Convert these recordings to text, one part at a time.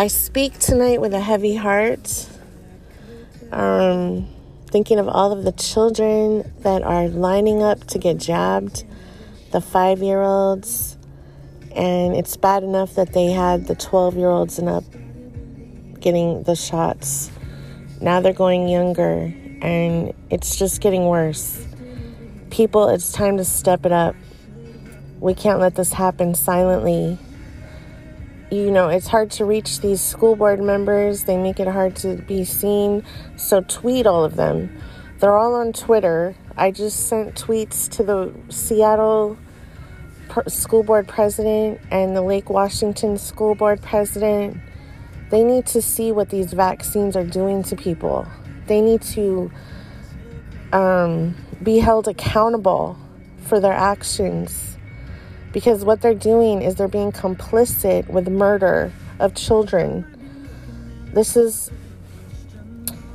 I speak tonight with a heavy heart, um, thinking of all of the children that are lining up to get jabbed, the five year olds, and it's bad enough that they had the 12 year olds and up getting the shots. Now they're going younger, and it's just getting worse. People, it's time to step it up. We can't let this happen silently. You know, it's hard to reach these school board members, they make it hard to be seen. So, tweet all of them. They're all on Twitter. I just sent tweets to the Seattle school board president and the Lake Washington school board president they need to see what these vaccines are doing to people. They need to um, be held accountable for their actions because what they're doing is they're being complicit with murder of children. This is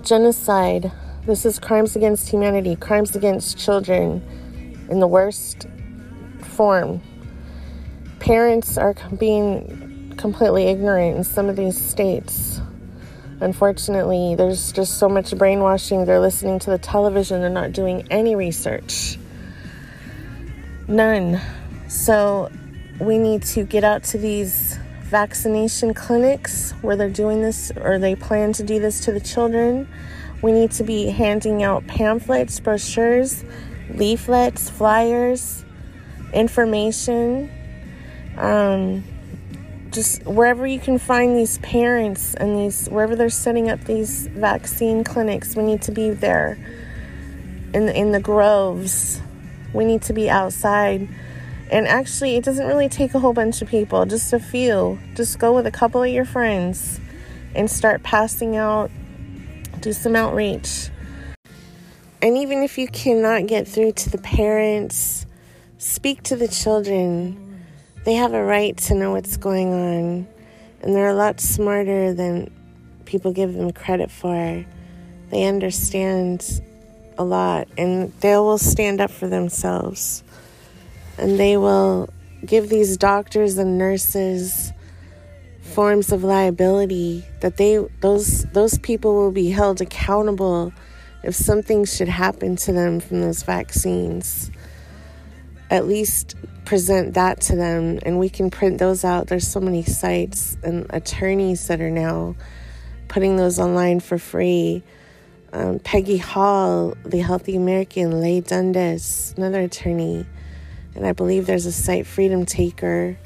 genocide. This is crimes against humanity, crimes against children in the worst form. Parents are being completely ignorant in some of these states. Unfortunately, there's just so much brainwashing. They're listening to the television, they're not doing any research. None. So, we need to get out to these vaccination clinics where they're doing this or they plan to do this to the children. We need to be handing out pamphlets, brochures, leaflets, flyers, information. Um, just wherever you can find these parents and these wherever they're setting up these vaccine clinics we need to be there in the, in the groves we need to be outside and actually it doesn't really take a whole bunch of people just a few. Just go with a couple of your friends and start passing out do some outreach. And even if you cannot get through to the parents speak to the children. They have a right to know what's going on, and they're a lot smarter than people give them credit for. They understand a lot, and they will stand up for themselves, and they will give these doctors and nurses forms of liability that they those those people will be held accountable if something should happen to them from those vaccines at least present that to them and we can print those out. There's so many sites and attorneys that are now putting those online for free. Um, Peggy Hall, the Healthy American, Leigh Dundas, another attorney. And I believe there's a site, Freedom Taker,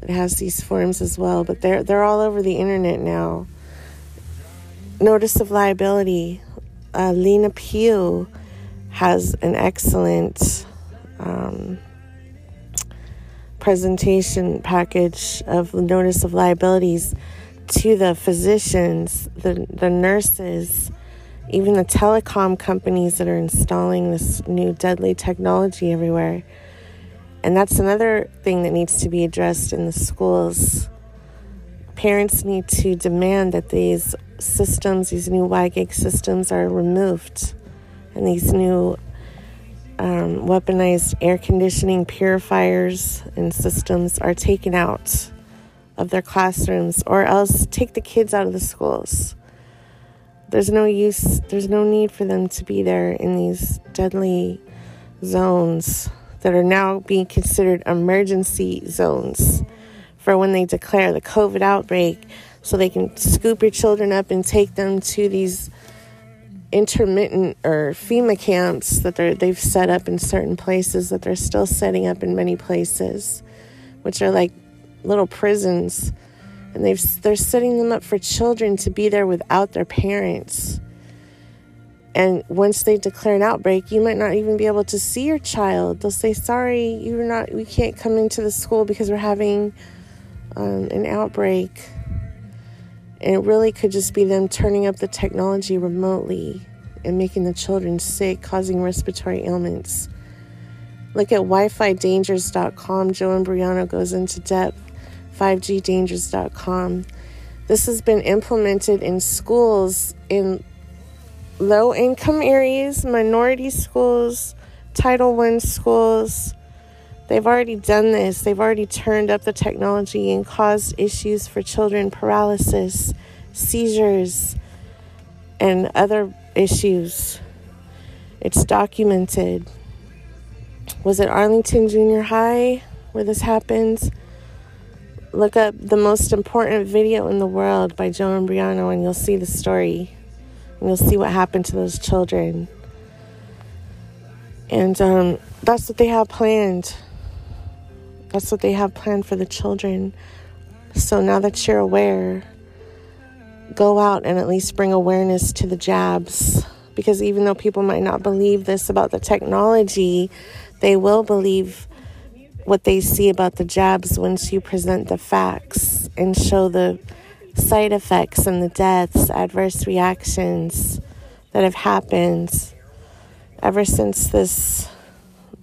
that has these forms as well. But they're, they're all over the internet now. Notice of liability. Uh, Lena Pugh has an excellent um, presentation package of notice of liabilities to the physicians, the, the nurses, even the telecom companies that are installing this new deadly technology everywhere. And that's another thing that needs to be addressed in the schools. Parents need to demand that these systems, these new WIGIG systems, are removed and these new um, weaponized air conditioning purifiers and systems are taken out of their classrooms or else take the kids out of the schools. There's no use, there's no need for them to be there in these deadly zones that are now being considered emergency zones for when they declare the COVID outbreak so they can scoop your children up and take them to these intermittent or FEMA camps that they've set up in certain places that they're still setting up in many places, which are like little prisons. And they've, they're setting them up for children to be there without their parents. And once they declare an outbreak, you might not even be able to see your child. They'll say, "Sorry, you're not. We can't come into the school because we're having um, an outbreak." And it really could just be them turning up the technology remotely and making the children sick, causing respiratory ailments. Look at WiFiDangers.com. Joe Imbriano goes into depth. 5GDangers.com. This has been implemented in schools in low income areas, minority schools, Title I schools. They've already done this. They've already turned up the technology and caused issues for children paralysis, seizures, and other issues. It's documented. Was it Arlington Junior High where this happens? Look up the most important video in the world by Joe Imbriano and you'll see the story. And you'll see what happened to those children. And um, that's what they have planned. That's what they have planned for the children. So now that you're aware, go out and at least bring awareness to the jabs. Because even though people might not believe this about the technology, they will believe what they see about the jabs once you present the facts and show the side effects and the deaths, adverse reactions that have happened ever since this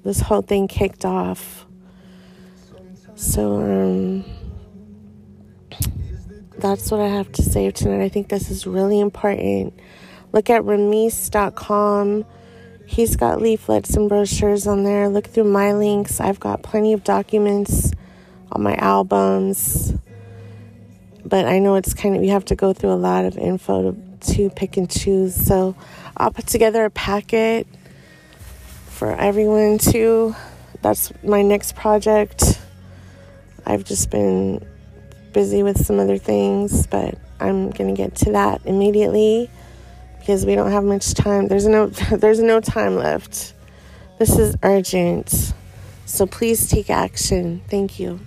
this whole thing kicked off. So um that's what I have to say tonight. I think this is really important. Look at Remise.com. He's got leaflets and brochures on there. Look through my links. I've got plenty of documents on my albums. But I know it's kind of, you have to go through a lot of info to, to pick and choose. So I'll put together a packet for everyone too. That's my next project. I've just been busy with some other things, but I'm to get to that immediately because we don't have much time. There's no there's no time left. This is urgent. So please take action. Thank you.